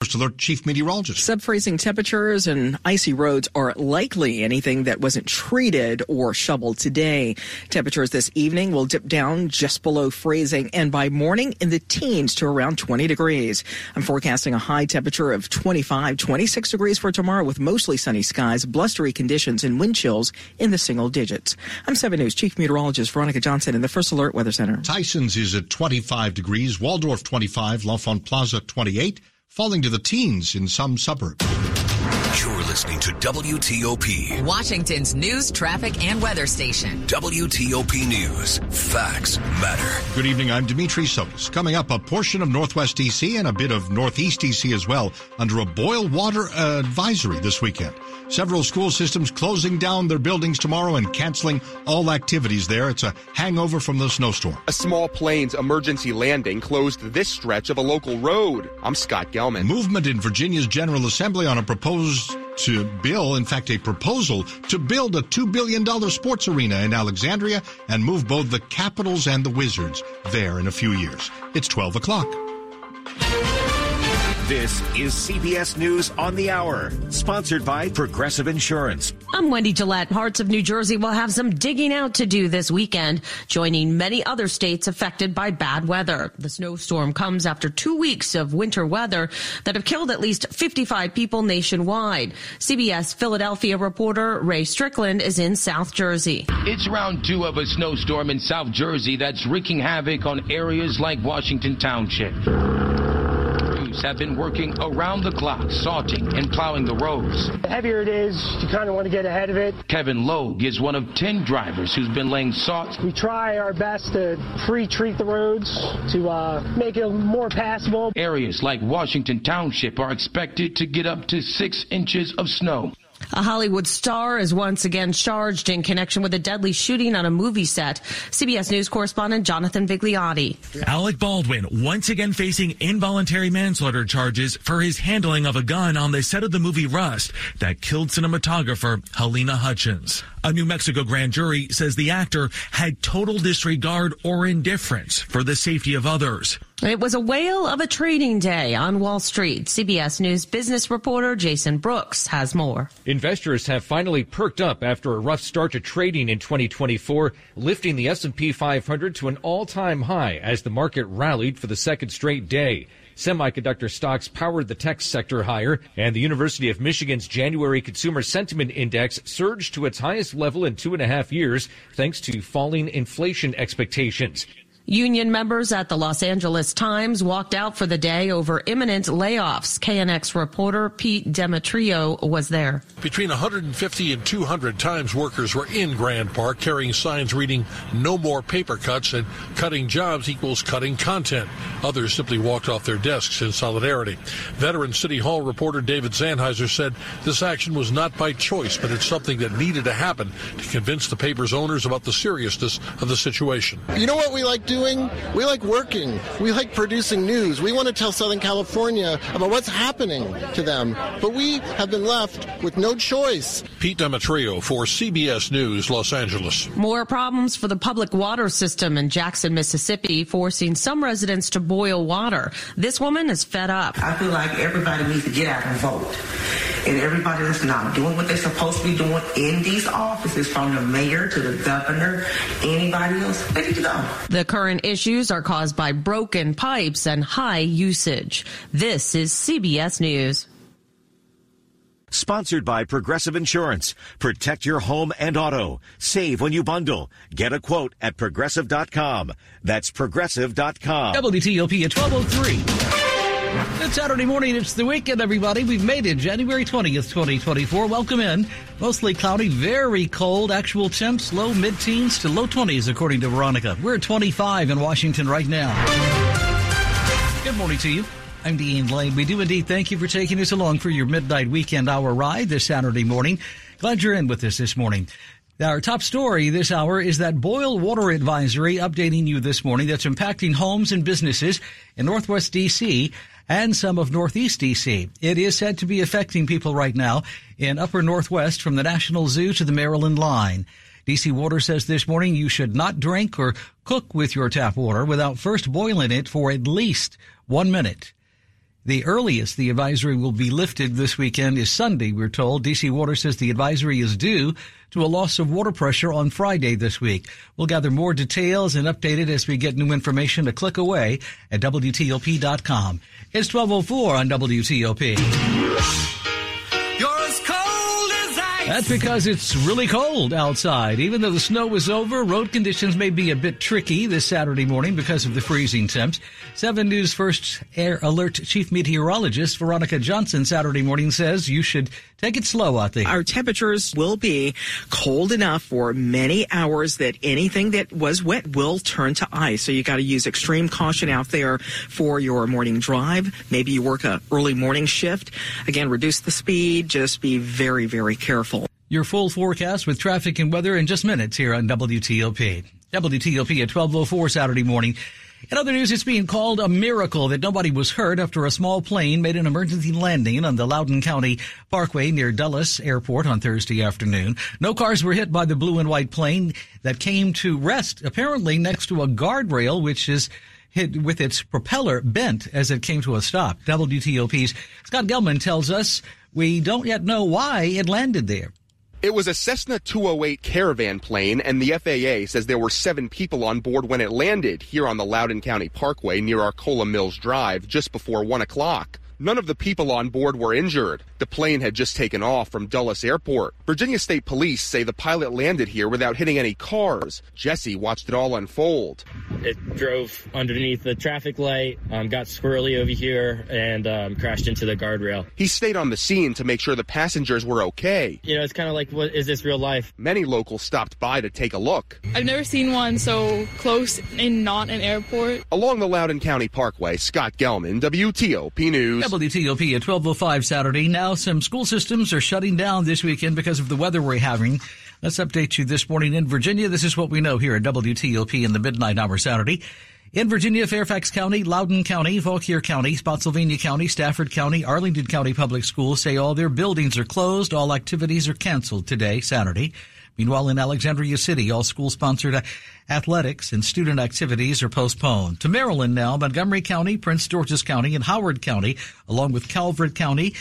First alert, Chief Meteorologist. Subfreezing temperatures and icy roads are likely anything that wasn't treated or shoveled today. Temperatures this evening will dip down just below freezing and by morning in the teens to around 20 degrees. I'm forecasting a high temperature of 25, 26 degrees for tomorrow with mostly sunny skies, blustery conditions, and wind chills in the single digits. I'm 7 News Chief Meteorologist Veronica Johnson in the First Alert Weather Center. Tyson's is at 25 degrees, Waldorf 25, L'Enfant Plaza 28 falling to the teens in some suburbs. You're listening to WTOP, Washington's news, traffic, and weather station. WTOP News. Facts matter. Good evening. I'm Dimitri Sotis. Coming up, a portion of Northwest DC and a bit of Northeast DC as well under a boil water advisory this weekend. Several school systems closing down their buildings tomorrow and canceling all activities there. It's a hangover from the snowstorm. A small plane's emergency landing closed this stretch of a local road. I'm Scott Gelman. Movement in Virginia's General Assembly on a proposed to bill, in fact, a proposal to build a $2 billion sports arena in Alexandria and move both the Capitals and the Wizards there in a few years. It's 12 o'clock. This is CBS News on the Hour, sponsored by Progressive Insurance. I'm Wendy Gillette. Parts of New Jersey will have some digging out to do this weekend, joining many other states affected by bad weather. The snowstorm comes after two weeks of winter weather that have killed at least 55 people nationwide. CBS Philadelphia reporter Ray Strickland is in South Jersey. It's round two of a snowstorm in South Jersey that's wreaking havoc on areas like Washington Township have been working around the clock, salting and plowing the roads. The heavier it is, you kind of want to get ahead of it. Kevin Logue is one of 10 drivers who's been laying salt. We try our best to pre-treat the roads to uh, make it more passable. Areas like Washington Township are expected to get up to six inches of snow. A Hollywood star is once again charged in connection with a deadly shooting on a movie set. CBS News correspondent Jonathan Vigliotti. Alec Baldwin once again facing involuntary manslaughter charges for his handling of a gun on the set of the movie Rust that killed cinematographer Halyna Hutchins. A New Mexico grand jury says the actor had total disregard or indifference for the safety of others. It was a whale of a trading day on Wall Street. CBS News business reporter Jason Brooks has more. Investors have finally perked up after a rough start to trading in 2024, lifting the S&P 500 to an all-time high as the market rallied for the second straight day. Semiconductor stocks powered the tech sector higher, and the University of Michigan's January Consumer Sentiment Index surged to its highest level in two and a half years thanks to falling inflation expectations. Union members at the Los Angeles Times walked out for the day over imminent layoffs. KNX reporter Pete Demetrio was there. Between 150 and 200 Times workers were in Grand Park carrying signs reading no more paper cuts and cutting jobs equals cutting content. Others simply walked off their desks in solidarity. Veteran City Hall reporter David Zahniser said this action was not by choice, but it's something that needed to happen to convince the paper's owners about the seriousness of the situation. You know what we like doing? Doing? We like working. We like producing news. We want to tell Southern California about what's happening to them. But we have been left with no choice. Pete Demetrio for CBS News, Los Angeles. More problems for the public water system in Jackson, Mississippi, forcing some residents to boil water. This woman is fed up. I feel like everybody needs to get out and vote. And everybody that's not doing what they're supposed to be doing in these offices, from the mayor to the governor, anybody else, they need to go. The current issues are caused by broken pipes and high usage. This is CBS News. Sponsored by Progressive Insurance. Protect your home and auto. Save when you bundle. Get a quote at progressive.com. That's progressive.com. WTOP at 1203. It's Saturday morning. It's the weekend, everybody. We've made it January 20th, 2024. Welcome in. Mostly cloudy, very cold. Actual temps low mid teens to low 20s, according to Veronica. We're at 25 in Washington right now. Good morning to you. I'm Dean Lane. We do indeed thank you for taking us along for your midnight weekend hour ride this Saturday morning. Glad you're in with us this morning. Our top story this hour is that boil water advisory updating you this morning that's impacting homes and businesses in Northwest DC and some of Northeast DC. It is said to be affecting people right now in upper Northwest from the National Zoo to the Maryland line. DC Water says this morning you should not drink or cook with your tap water without first boiling it for at least one minute. The earliest the advisory will be lifted this weekend is Sunday, we're told. DC Water says the advisory is due to a loss of water pressure on Friday this week. We'll gather more details and update it as we get new information a click away at WTOP.com. It's 1204 on WTOP. That's because it's really cold outside. Even though the snow is over, road conditions may be a bit tricky this Saturday morning because of the freezing temps. 7 News First Air Alert Chief Meteorologist Veronica Johnson Saturday morning says you should take it slow out there. Our temperatures will be cold enough for many hours that anything that was wet will turn to ice. So you got to use extreme caution out there for your morning drive. Maybe you work a early morning shift. Again, reduce the speed. Just be very, very careful. Your full forecast with traffic and weather in just minutes here on WTOP. WTOP at 1204 Saturday morning. In other news, it's being called a miracle that nobody was hurt after a small plane made an emergency landing on the Loudoun County Parkway near Dulles Airport on Thursday afternoon. No cars were hit by the blue and white plane that came to rest apparently next to a guardrail, which is hit with its propeller bent as it came to a stop. WTOP's Scott Gelman tells us we don't yet know why it landed there. It was a Cessna 208 caravan plane, and the FAA says there were seven people on board when it landed here on the Loudoun County Parkway near Arcola Mills Drive just before 1 o'clock. None of the people on board were injured. The plane had just taken off from Dulles Airport. Virginia State Police say the pilot landed here without hitting any cars. Jesse watched it all unfold. It drove underneath the traffic light, um, got squirrely over here, and um, crashed into the guardrail. He stayed on the scene to make sure the passengers were okay. You know, it's kind of like, what is this real life? Many locals stopped by to take a look. I've never seen one so close and not an airport. Along the Loudoun County Parkway, Scott Gelman, WTOP News. WTOP at 1205 Saturday. Now some school systems are shutting down this weekend because of the weather we're having. Let's update you this morning in Virginia. This is what we know here at WTOP in the midnight hour Saturday. In Virginia, Fairfax County, Loudoun County, Fauquier County, Spotsylvania County, Stafford County, Arlington County Public Schools say all their buildings are closed. All activities are canceled today, Saturday. Meanwhile, in Alexandria City, all school-sponsored athletics and student activities are postponed. To Maryland now, Montgomery County, Prince George's County, and Howard County, along with Calvert County,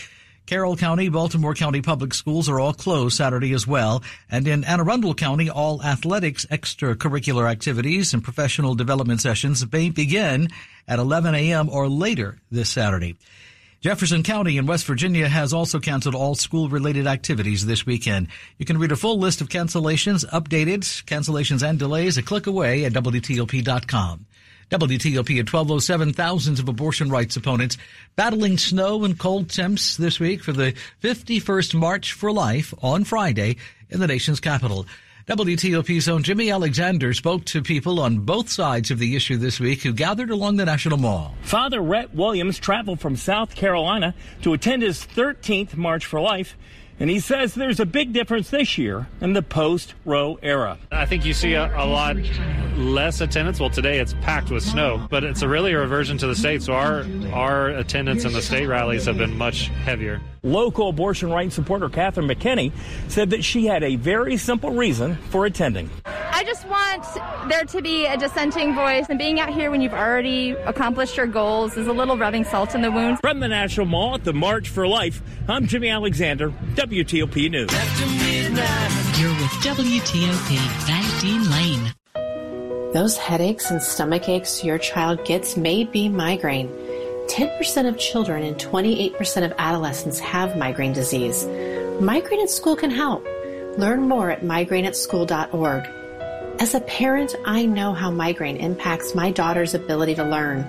Carroll County, Baltimore County Public Schools are all closed Saturday as well. And in Anne Arundel County, all athletics, extracurricular activities, and professional development sessions may begin at 11 a.m. or later this Saturday. Jefferson County in West Virginia has also canceled all school related activities this weekend. You can read a full list of cancellations, updated cancellations and delays a click away at WTOP.com. WTOP at 1207, thousands of abortion rights opponents battling snow and cold temps this week for the 51st March for Life on Friday in the nation's capital. WTOP's own Jimmy Alexander spoke to people on both sides of the issue this week who gathered along the National Mall. Father Rhett Williams traveled from South Carolina to attend his 13th March for Life. And he says there's a big difference this year in the post Roe era. I think you see a, a, lot less attendance. Well, today it's packed with snow, but it's a really a reversion to the state. So our our attendance in the state rallies have been much heavier. Local abortion rights supporter Catherine McKinney said that she had a very simple reason for attending. I just want there to be a dissenting voice, and being out here when you've already accomplished your goals is a little rubbing salt in the wounds. From the National Mall at the March for Life, I'm Jimmy Alexander, WTOP News. You're with WTOP. Thank Dean Lane. Those headaches and stomach aches your child gets may be migraine. 10% of children and 28% of adolescents have migraine disease. Migraine at School can help. Learn more at migraineatschool.org. As a parent, I know how migraine impacts my daughter's ability to learn.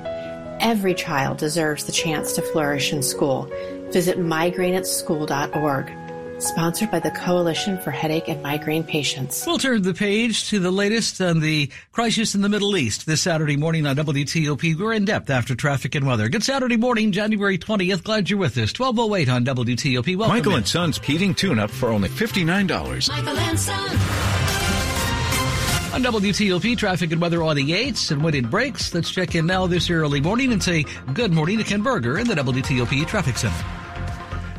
Every child deserves the chance to flourish in school. Visit migraineatschool.org. Sponsored by the Coalition for Headache and Migraine Patients. We'll turn the page to the latest on the crisis in the Middle East this Saturday morning on WTOP. We're in depth after traffic and weather. Good Saturday morning, January 20th. Glad you're with us. 1208 on WTOP. Welcome Michael in. and Son's heating tune-up for only $59. Michael and Son. On WTOP, traffic and weather on the 8s and when it breaks, let's check in now this early morning and say good morning to Ken Berger in the WTOP Traffic Center.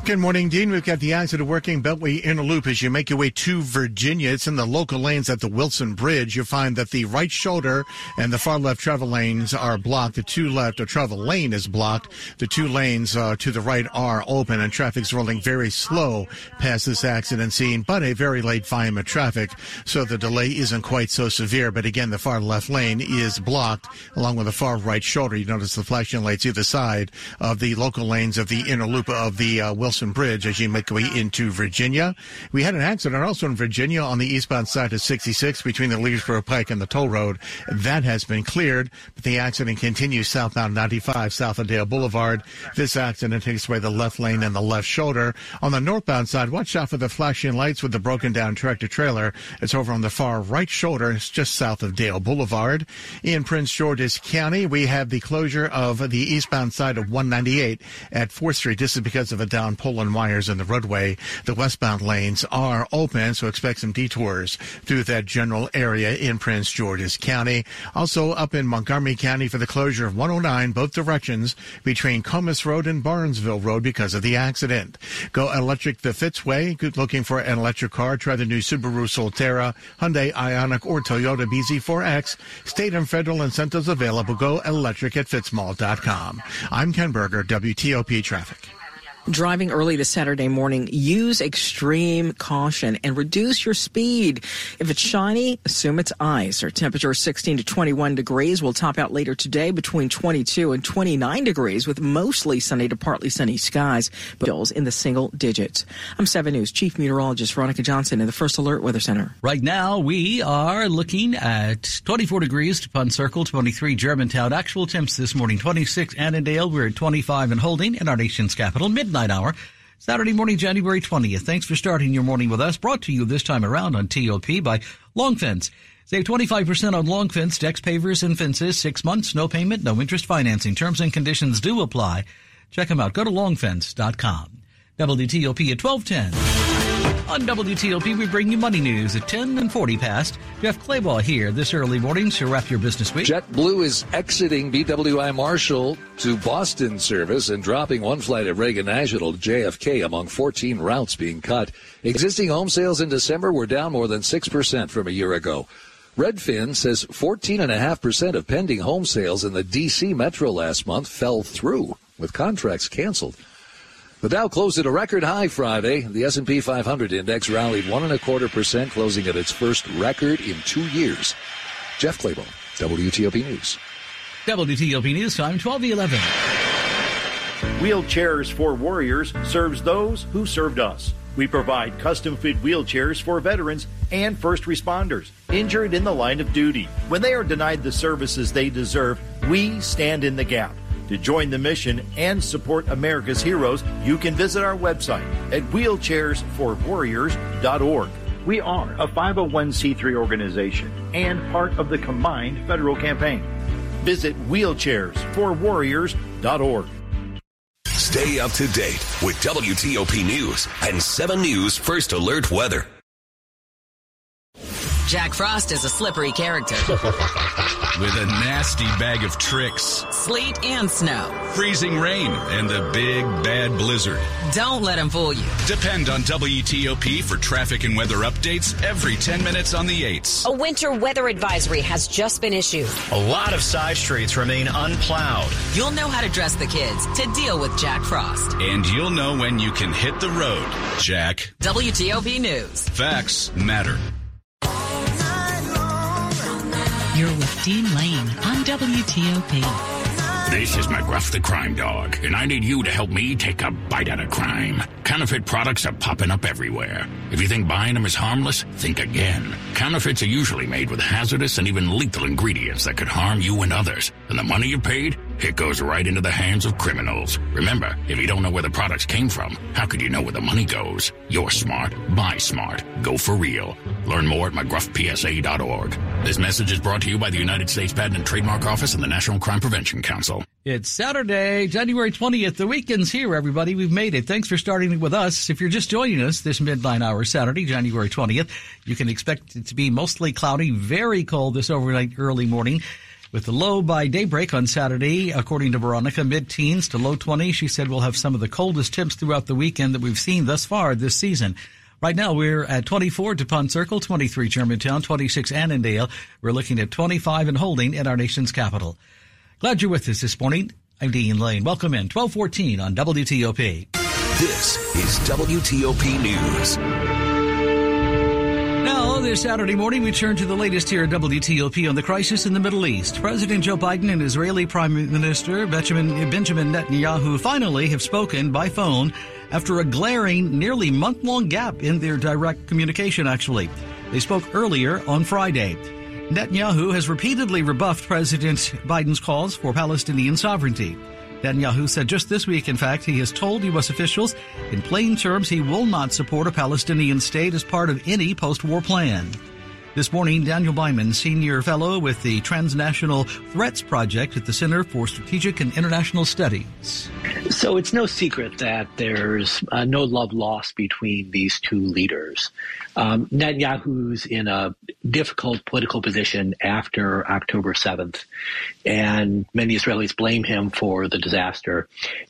Good morning, Dean. We've got the accident working Beltway inner loop as you make your way to Virginia. It's in the local lanes at the Wilson Bridge. You find that the right shoulder and the far left travel lanes are blocked. The two left, or travel lane is blocked. The two lanes uh, to the right are open and traffic's rolling very slow past this accident scene, but a very late volume of traffic. So the delay isn't quite so severe. But again, the far left lane is blocked along with the far right shoulder. You notice the flashing lights either side of the local lanes of the inner loop of the uh, Wilson Bridge as you make your way into Virginia. We had an accident also in Virginia on the eastbound side of 66 between the Leesburg Pike and the toll road. That has been cleared, but the accident continues southbound 95 south of Dale Boulevard. This accident takes away the left lane and the left shoulder. On the northbound side, watch out for the flashing lights with the broken down tractor trailer. It's over on the far right shoulder. It's just south of Dale Boulevard. In Prince George's County, we have the closure of the eastbound side of 198 at 4th Street. This is because of a down pole and wires in the roadway. The westbound lanes are open, so expect some detours through that general area in Prince George's County. Also up in Montgomery County for the closure of 109 both directions between Comus Road and Barnesville Road because of the accident. Go electric the Fitzway. Good looking for an electric car. Try the new Subaru Solterra, Hyundai Ioniq, or Toyota BZ4X. State and federal incentives available. Go electric at fitzmall.com. I'm Ken Berger, WTOP Traffic. Driving early this Saturday morning, use extreme caution and reduce your speed. If it's shiny, assume it's ice. Our temperature 16 to 21 degrees We'll top out later today between 22 and 29 degrees with mostly sunny to partly sunny skies, but in the single digits. I'm 7 News Chief Meteorologist Veronica Johnson in the First Alert Weather Center. Right now, we are looking at 24 degrees DuPont Circle, 23 Germantown. Actual temps this morning, 26 Annandale. We're at 25 and holding in our nation's capital. Midnight hour. Saturday morning, January 20th. Thanks for starting your morning with us. Brought to you this time around on TOP by Long Fence. Save 25% on long fence, decks, pavers, and fences. Six months, no payment, no interest financing. Terms and conditions do apply. Check them out. Go to longfence.com. WTOP at 1210. On WTOP, we bring you money news at 10 and 40 past. Jeff Clabaugh here this early morning to wrap your business week. JetBlue is exiting BWI Marshall to Boston service and dropping one flight at Reagan National to JFK among 14 routes being cut. Existing home sales in December were down more than 6% from a year ago. Redfin says 14.5% of pending home sales in the D.C. metro last month fell through with contracts canceled. The Dow closed at a record high Friday. The S&P 500 index rallied one and a quarter percent, closing at its first record in two years. Jeff Clabaugh, WTOP News. WTOP News Time, 1211. Wheelchairs for Warriors serves those who served us. We provide custom fit wheelchairs for veterans and first responders injured in the line of duty. When they are denied the services they deserve, we stand in the gap. To join the mission and support America's heroes, you can visit our website at wheelchairsforwarriors.org. We are a 501c3 organization and part of the combined federal campaign. Visit wheelchairsforwarriors.org. Stay up to date with WTOP News and 7 News First Alert Weather. Jack Frost is a slippery character. With a nasty bag of tricks. Sleet and snow. Freezing rain and the big bad blizzard. Don't let him fool you. Depend on WTOP for traffic and weather updates every 10 minutes on the 8s. A winter weather advisory has just been issued. A lot of side streets remain unplowed. You'll know how to dress the kids to deal with Jack Frost. And you'll know when you can hit the road, Jack. WTOP News. Facts matter. You're with Dean Lane on WTOP. This is McGruff the Crime Dog, and I need you to help me take a bite out of crime. Counterfeit products are popping up everywhere. If you think buying them is harmless, think again. Counterfeits are usually made with hazardous and even lethal ingredients that could harm you and others. And the money you paid it goes right into the hands of criminals. Remember, if you don't know where the products came from, how could you know where the money goes? You're smart. Buy smart. Go for real. Learn more at mcgruffpsa.org. This message is brought to you by the United States Patent and Trademark Office and the National Crime Prevention Council. It's Saturday, January 20th. The weekend's here, everybody. We've made it. Thanks for starting with us. If you're just joining us this midnight hour Saturday, January 20th, you can expect it to be mostly cloudy, very cold this overnight early morning with the low by daybreak on Saturday, according to Veronica, mid-teens to low 20s. She said we'll have some of the coldest temps throughout the weekend that we've seen thus far this season. Right now, we're at 24 DuPont Circle, 23 Germantown, 26 Annandale. We're looking at 25 and holding in our nation's capital. Glad you're with us this morning. I'm Dean Lane. Welcome in 1214 on WTOP. This is WTOP News. This Saturday morning, we turn to the latest here at WTOP on the crisis in the Middle East. President Joe Biden and Israeli Prime Minister Benjamin, Benjamin Netanyahu finally have spoken by phone after a glaring, nearly month long gap in their direct communication, actually. They spoke earlier on Friday. Netanyahu has repeatedly rebuffed President Biden's calls for Palestinian sovereignty. Netanyahu said just this week, in fact, he has told U.S. officials in plain terms he will not support a Palestinian state as part of any post-war plan. This morning, Daniel Byman, senior fellow with the Transnational Threats Project at the Center for Strategic and International Studies. So it's no secret that there's uh, no love lost between these two leaders. Um, Netanyahu's in a difficult political position after October 7th, and many Israelis blame him for the disaster.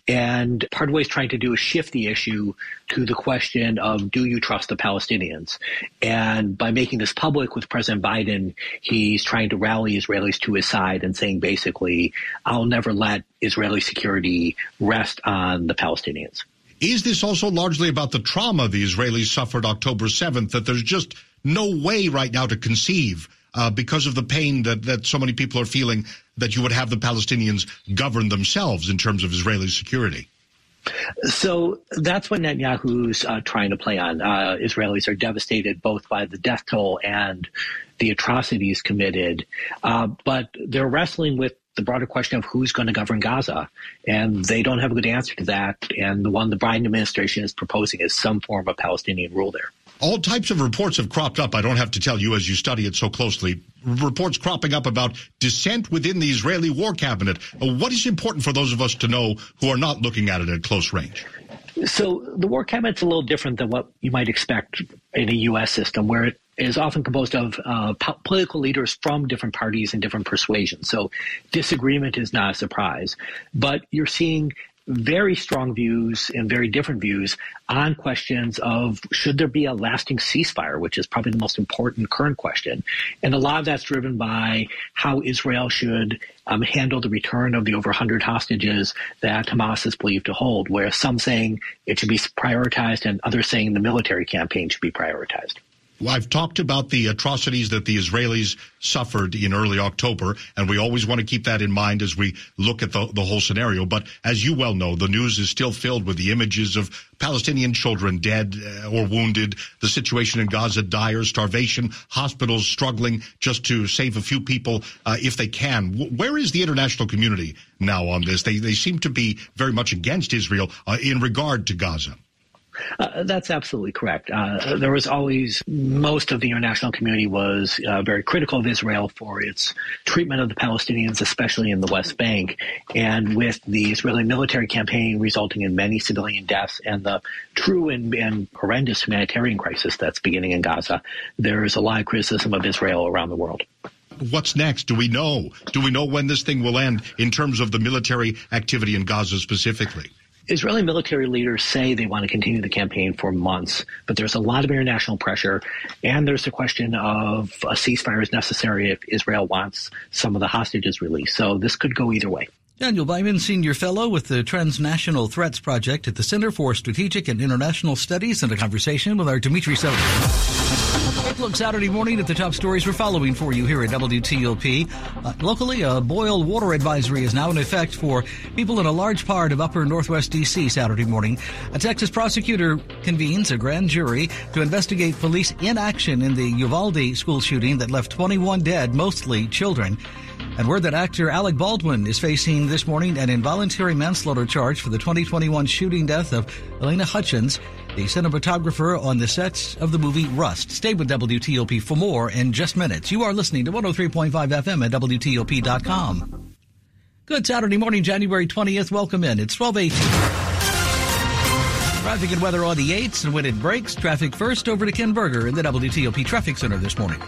And part of what he's trying to do is shift the issue to the question of do you trust the Palestinians? And by making this public with President Biden, he's trying to rally Israelis to his side and saying basically, I'll never let Israeli security rest on the Palestinians. Is this also largely about the trauma the Israelis suffered October 7th, that there's just no way right now to conceive uh, because of the pain that, that so many people are feeling that you would have the Palestinians govern themselves in terms of Israeli security? So that's what Netanyahu's uh, trying to play on. Uh, Israelis are devastated both by the death toll and the atrocities committed, uh, but they're wrestling with the broader question of who's going to govern Gaza, and they don't have a good answer to that. And the one the Biden administration is proposing is some form of Palestinian rule there. All types of reports have cropped up. I don't have to tell you as you study it so closely. Reports cropping up about dissent within the Israeli war cabinet. Uh, what is important for those of us to know who are not looking at it at close range? So the war cabinet's a little different than what you might expect in a U.S. system, where it is often composed of uh, po- political leaders from different parties and different persuasions. So disagreement is not a surprise, but you're seeing very strong views and very different views on questions of should there be a lasting ceasefire, which is probably the most important current question. And a lot of that's driven by how Israel should um, handle the return of the over 100 hostages that Hamas is believed to hold, where some saying it should be prioritized and others saying the military campaign should be prioritized. I've talked about the atrocities that the Israelis suffered in early October, and we always want to keep that in mind as we look at the, the whole scenario. But as you well know, the news is still filled with the images of Palestinian children dead uh, or wounded, the situation in Gaza dire, starvation, hospitals struggling just to save a few people uh, if they can. Where is the international community now on this? They, they seem to be very much against Israel uh, in regard to Gaza. Uh, that's absolutely correct. Uh, there was always most of the international community was uh, very critical of Israel for its treatment of the Palestinians, especially in the West Bank, and with the Israeli military campaign resulting in many civilian deaths and the true and, and horrendous humanitarian crisis that's beginning in Gaza, there is a lot of criticism of Israel around the world what's next? Do we know? Do we know when this thing will end in terms of the military activity in Gaza specifically? Israeli military leaders say they want to continue the campaign for months, but there's a lot of international pressure, and there's the question of a ceasefire is necessary if Israel wants some of the hostages released. So this could go either way. Daniel Byman, Senior Fellow with the Transnational Threats Project at the Center for Strategic and International Studies, in a conversation with our Dimitri Sotis. Look Saturday morning at the top stories we're following for you here at WTOP. Uh, locally, a boil water advisory is now in effect for people in a large part of upper northwest D.C. Saturday morning. A Texas prosecutor convenes a grand jury to investigate police inaction in the Uvalde school shooting that left 21 dead, mostly children. And word that actor Alec Baldwin is facing this morning an involuntary manslaughter charge for the 2021 shooting death of Halyna Hutchins, the cinematographer on the sets of the movie Rust. Stay with WTOP for more in just minutes. You are listening to 103.5 FM at WTOP.com. Good Saturday morning, January 20th. Welcome in. It's 1218. Traffic and weather on the 8s, and when it breaks, traffic first over to Ken Berger in the WTOP Traffic Center this morning.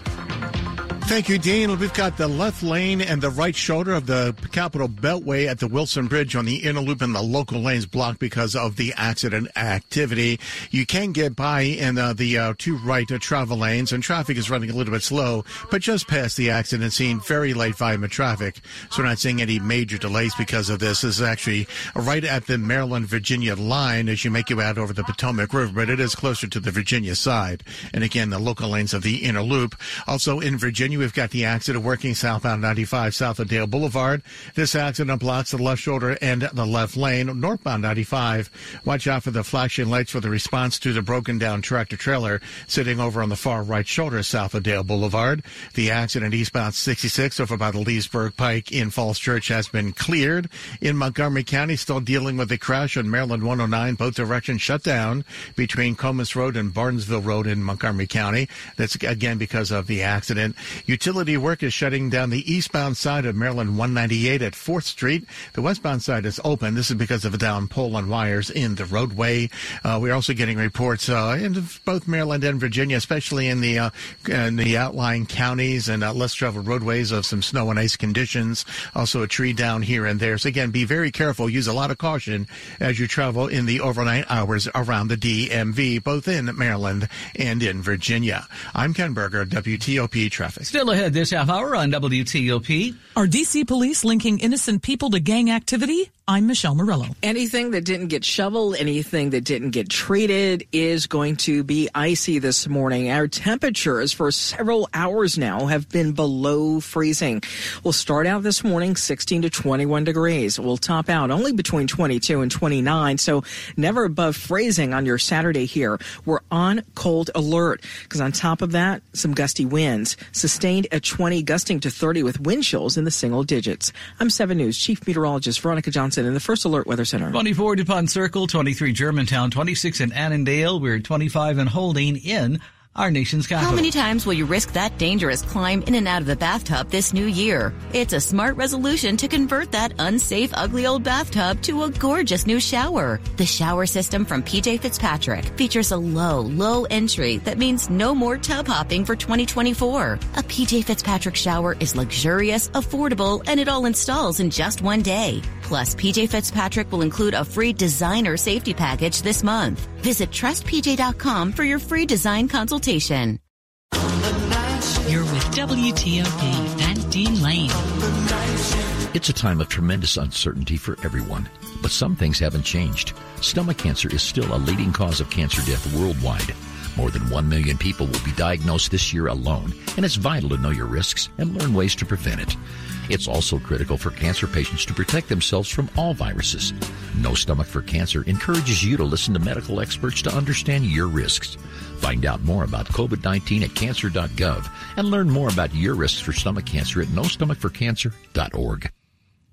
Thank you, Dean. We've got the left lane and the right shoulder of the Capitol Beltway at the Wilson Bridge on the inner loop and the local lanes blocked because of the accident activity. You can get by in uh, the uh, two right uh, travel lanes, and traffic is running a little bit slow, but just past the accident scene, very light volume of traffic. So we're not seeing any major delays because of this. This is actually right at the Maryland Virginia line as you make your way out over the Potomac River, but it is closer to the Virginia side. And again, the local lanes of the inner loop. Also in Virginia, we've got the accident working southbound 95 south of Dale Boulevard. This accident blocks the left shoulder and the left lane. Northbound 95. Watch out for the flashing lights for the response to the broken down tractor trailer sitting over on the far right shoulder south of Dale Boulevard. The accident eastbound 66 over by the Leesburg Pike in Falls Church has been cleared. In Montgomery County, still dealing with a crash on Maryland 109. Both directions shut down between Comus Road and Barnesville Road in Montgomery County. That's again because of the accident. Utility work is shutting down the eastbound side of Maryland 198 at 4th Street. The westbound side is open. This is because of a down pole on wires in the roadway. Uh, we're also getting reports uh, in both Maryland and Virginia, especially in the uh, in the outlying counties and uh, less traveled roadways of some snow and ice conditions. Also, a tree down here and there. So again, be very careful. Use a lot of caution as you travel in the overnight hours around the DMV, both in Maryland and in Virginia. I'm Ken Berger, WTOP Traffic. Still ahead this half hour on WTOP. Are DC police linking innocent people to gang activity? I'm Michelle Murillo. Anything that didn't get shoveled, anything that didn't get treated is going to be icy this morning. Our temperatures for several hours now have been below freezing. We'll start out this morning 16 to 21 degrees. We'll top out only between 22 and 29, so never above freezing on your Saturday here. We're on cold alert because on top of that, some gusty winds. Sustained at 20, gusting to 30 with wind chills in the single digits. I'm 7 News Chief Meteorologist Veronica Johnson in the First Alert Weather Center. 24 DuPont Circle, 23 Germantown, 26 in Annandale. We're 25 and holding in our nation's capital. How many times will you risk that dangerous climb in and out of the bathtub this new year? It's a smart resolution to convert that unsafe, ugly old bathtub to a gorgeous new shower. The shower system from PJ Fitzpatrick features a low, low entry that means no more tub hopping for 2024. A PJ Fitzpatrick shower is luxurious, affordable, and it all installs in just one day. Plus, PJ Fitzpatrick will include a free designer safety package this month. Visit trustpj.com for your free design consultation. You're with WTOP and Dean Lane. It's a time of tremendous uncertainty for everyone, but some things haven't changed. Stomach cancer is still a leading cause of cancer death worldwide. More than 1 million people will be diagnosed this year alone, and it's vital to know your risks and learn ways to prevent it. It's also critical for cancer patients to protect themselves from all viruses. No Stomach for Cancer encourages you to listen to medical experts to understand your risks. Find out more about COVID-19 at cancer.gov and learn more about your risks for stomach cancer at nostomachforcancer.org.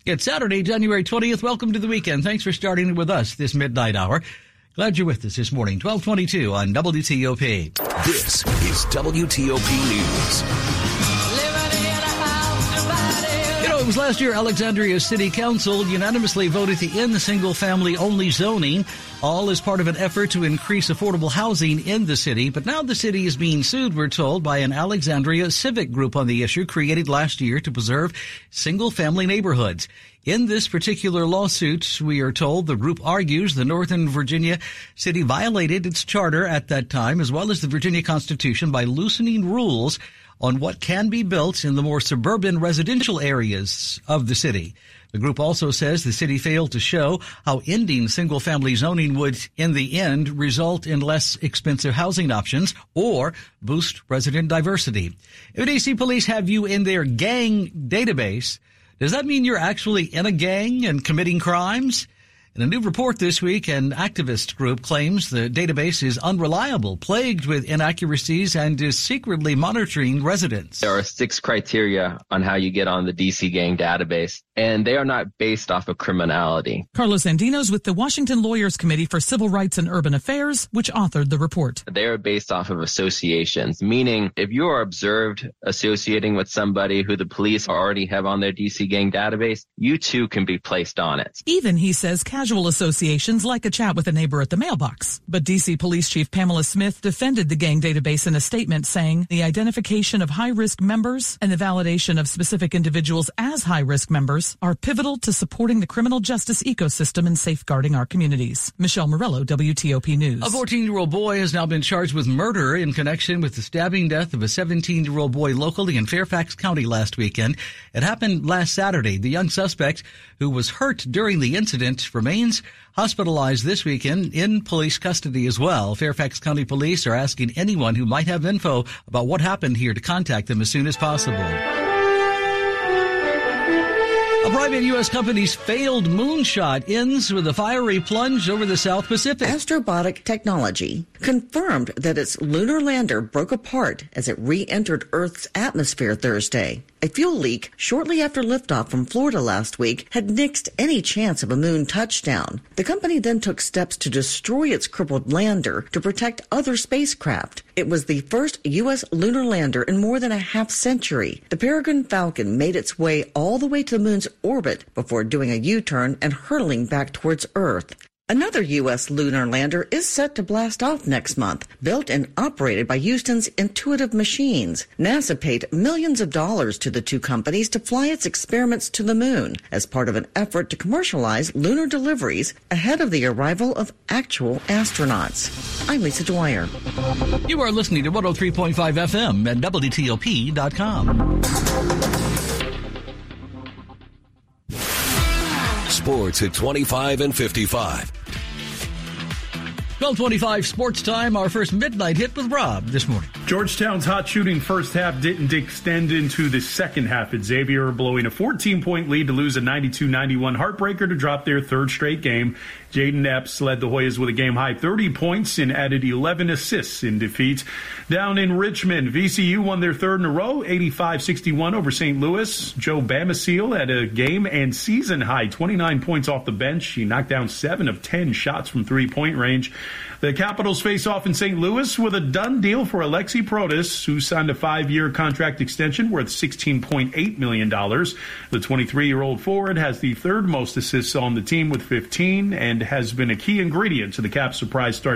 It's Saturday, January 20th. Welcome to the weekend. Thanks for starting with us this midnight hour. Glad you're with us this morning, 1222 on WTOP. This is WTOP News. You know, it was last year Alexandria City Council unanimously voted to end the single family only zoning, all as part of an effort to increase affordable housing in the city. But now the city is being sued, we're told, by an Alexandria civic group on the issue created last year to preserve single family neighborhoods. In this particular lawsuit, we are told the group argues the Northern Virginia city violated its charter at that time, as well as the Virginia Constitution by loosening rules on what can be built in the more suburban residential areas of the city. The group also says the city failed to show how ending single family zoning would, in the end, result in less expensive housing options or boost resident diversity. If DC police have you in their gang database, does that mean you're actually in a gang and committing crimes? In a new report this week, an activist group claims the database is unreliable, plagued with inaccuracies, and is secretly monitoring residents. There are six criteria on how you get on the DC gang database, and they are not based off of criminality. Carlos Andino's with the Washington Lawyers Committee for Civil Rights and Urban Affairs, which authored the report. They are based off of associations, meaning if you are observed associating with somebody who the police already have on their DC gang database, you too can be placed on it. Even, he says, casual associations like a chat with a neighbor at the mailbox. But DC Police Chief Pamela Smith defended the gang database in a statement saying the identification of high risk members and the validation of specific individuals as high risk members are pivotal to supporting the criminal justice ecosystem and safeguarding our communities. Michelle Murillo, WTOP News. A 14 year old boy has now been charged with murder in connection with the stabbing death of a 17 year old boy locally in Fairfax County last weekend. It happened last Saturday. The young suspect, who was hurt during the incident, remains hospitalized this weekend in police custody as well. Fairfax County Police are asking anyone who might have info about what happened here to contact them as soon as possible. A private U.S. company's failed moonshot ends with a fiery plunge over the South Pacific. Astrobotic Technology confirmed that its lunar lander broke apart as it re-entered Earth's atmosphere Thursday. A fuel leak shortly after liftoff from Florida last week had nixed any chance of a moon touchdown. The company then took steps to destroy its crippled lander to protect other spacecraft. It was the first U.S. lunar lander in more than a half century. The Peregrine Falcon made its way all the way to the moon's orbit before doing a U-turn and hurtling back towards Earth. Another U.S. lunar lander is set to blast off next month, built and operated by Houston's Intuitive Machines. NASA paid millions of dollars to the two companies to fly its experiments to the moon as part of an effort to commercialize lunar deliveries ahead of the arrival of actual astronauts. I'm Lisa Dwyer. You are listening to 103.5 FM at WTOP.com. Sports at 25 and 55. 1225 sports time, our first midnight hit with Rob this morning. Georgetown's hot shooting first half didn't extend into the second half. At Xavier blowing a 14 point lead to lose a 92 91 heartbreaker to drop their third straight game. Jayden Epps led the Hoyas with a game high 30 points and added 11 assists in defeat. Down in Richmond, VCU won their third in a row, 85 61 over St. Louis. Joe Bamisile had a game and season high 29 points off the bench. He knocked down seven of 10 shots from three point range. The Capitals face off in St. Louis with a done deal for Alexi Protas, who signed a five-year contract extension worth $16.8 million. The 23-year-old forward has the third most assists on the team with 15 and has been a key ingredient to the Caps' surprise start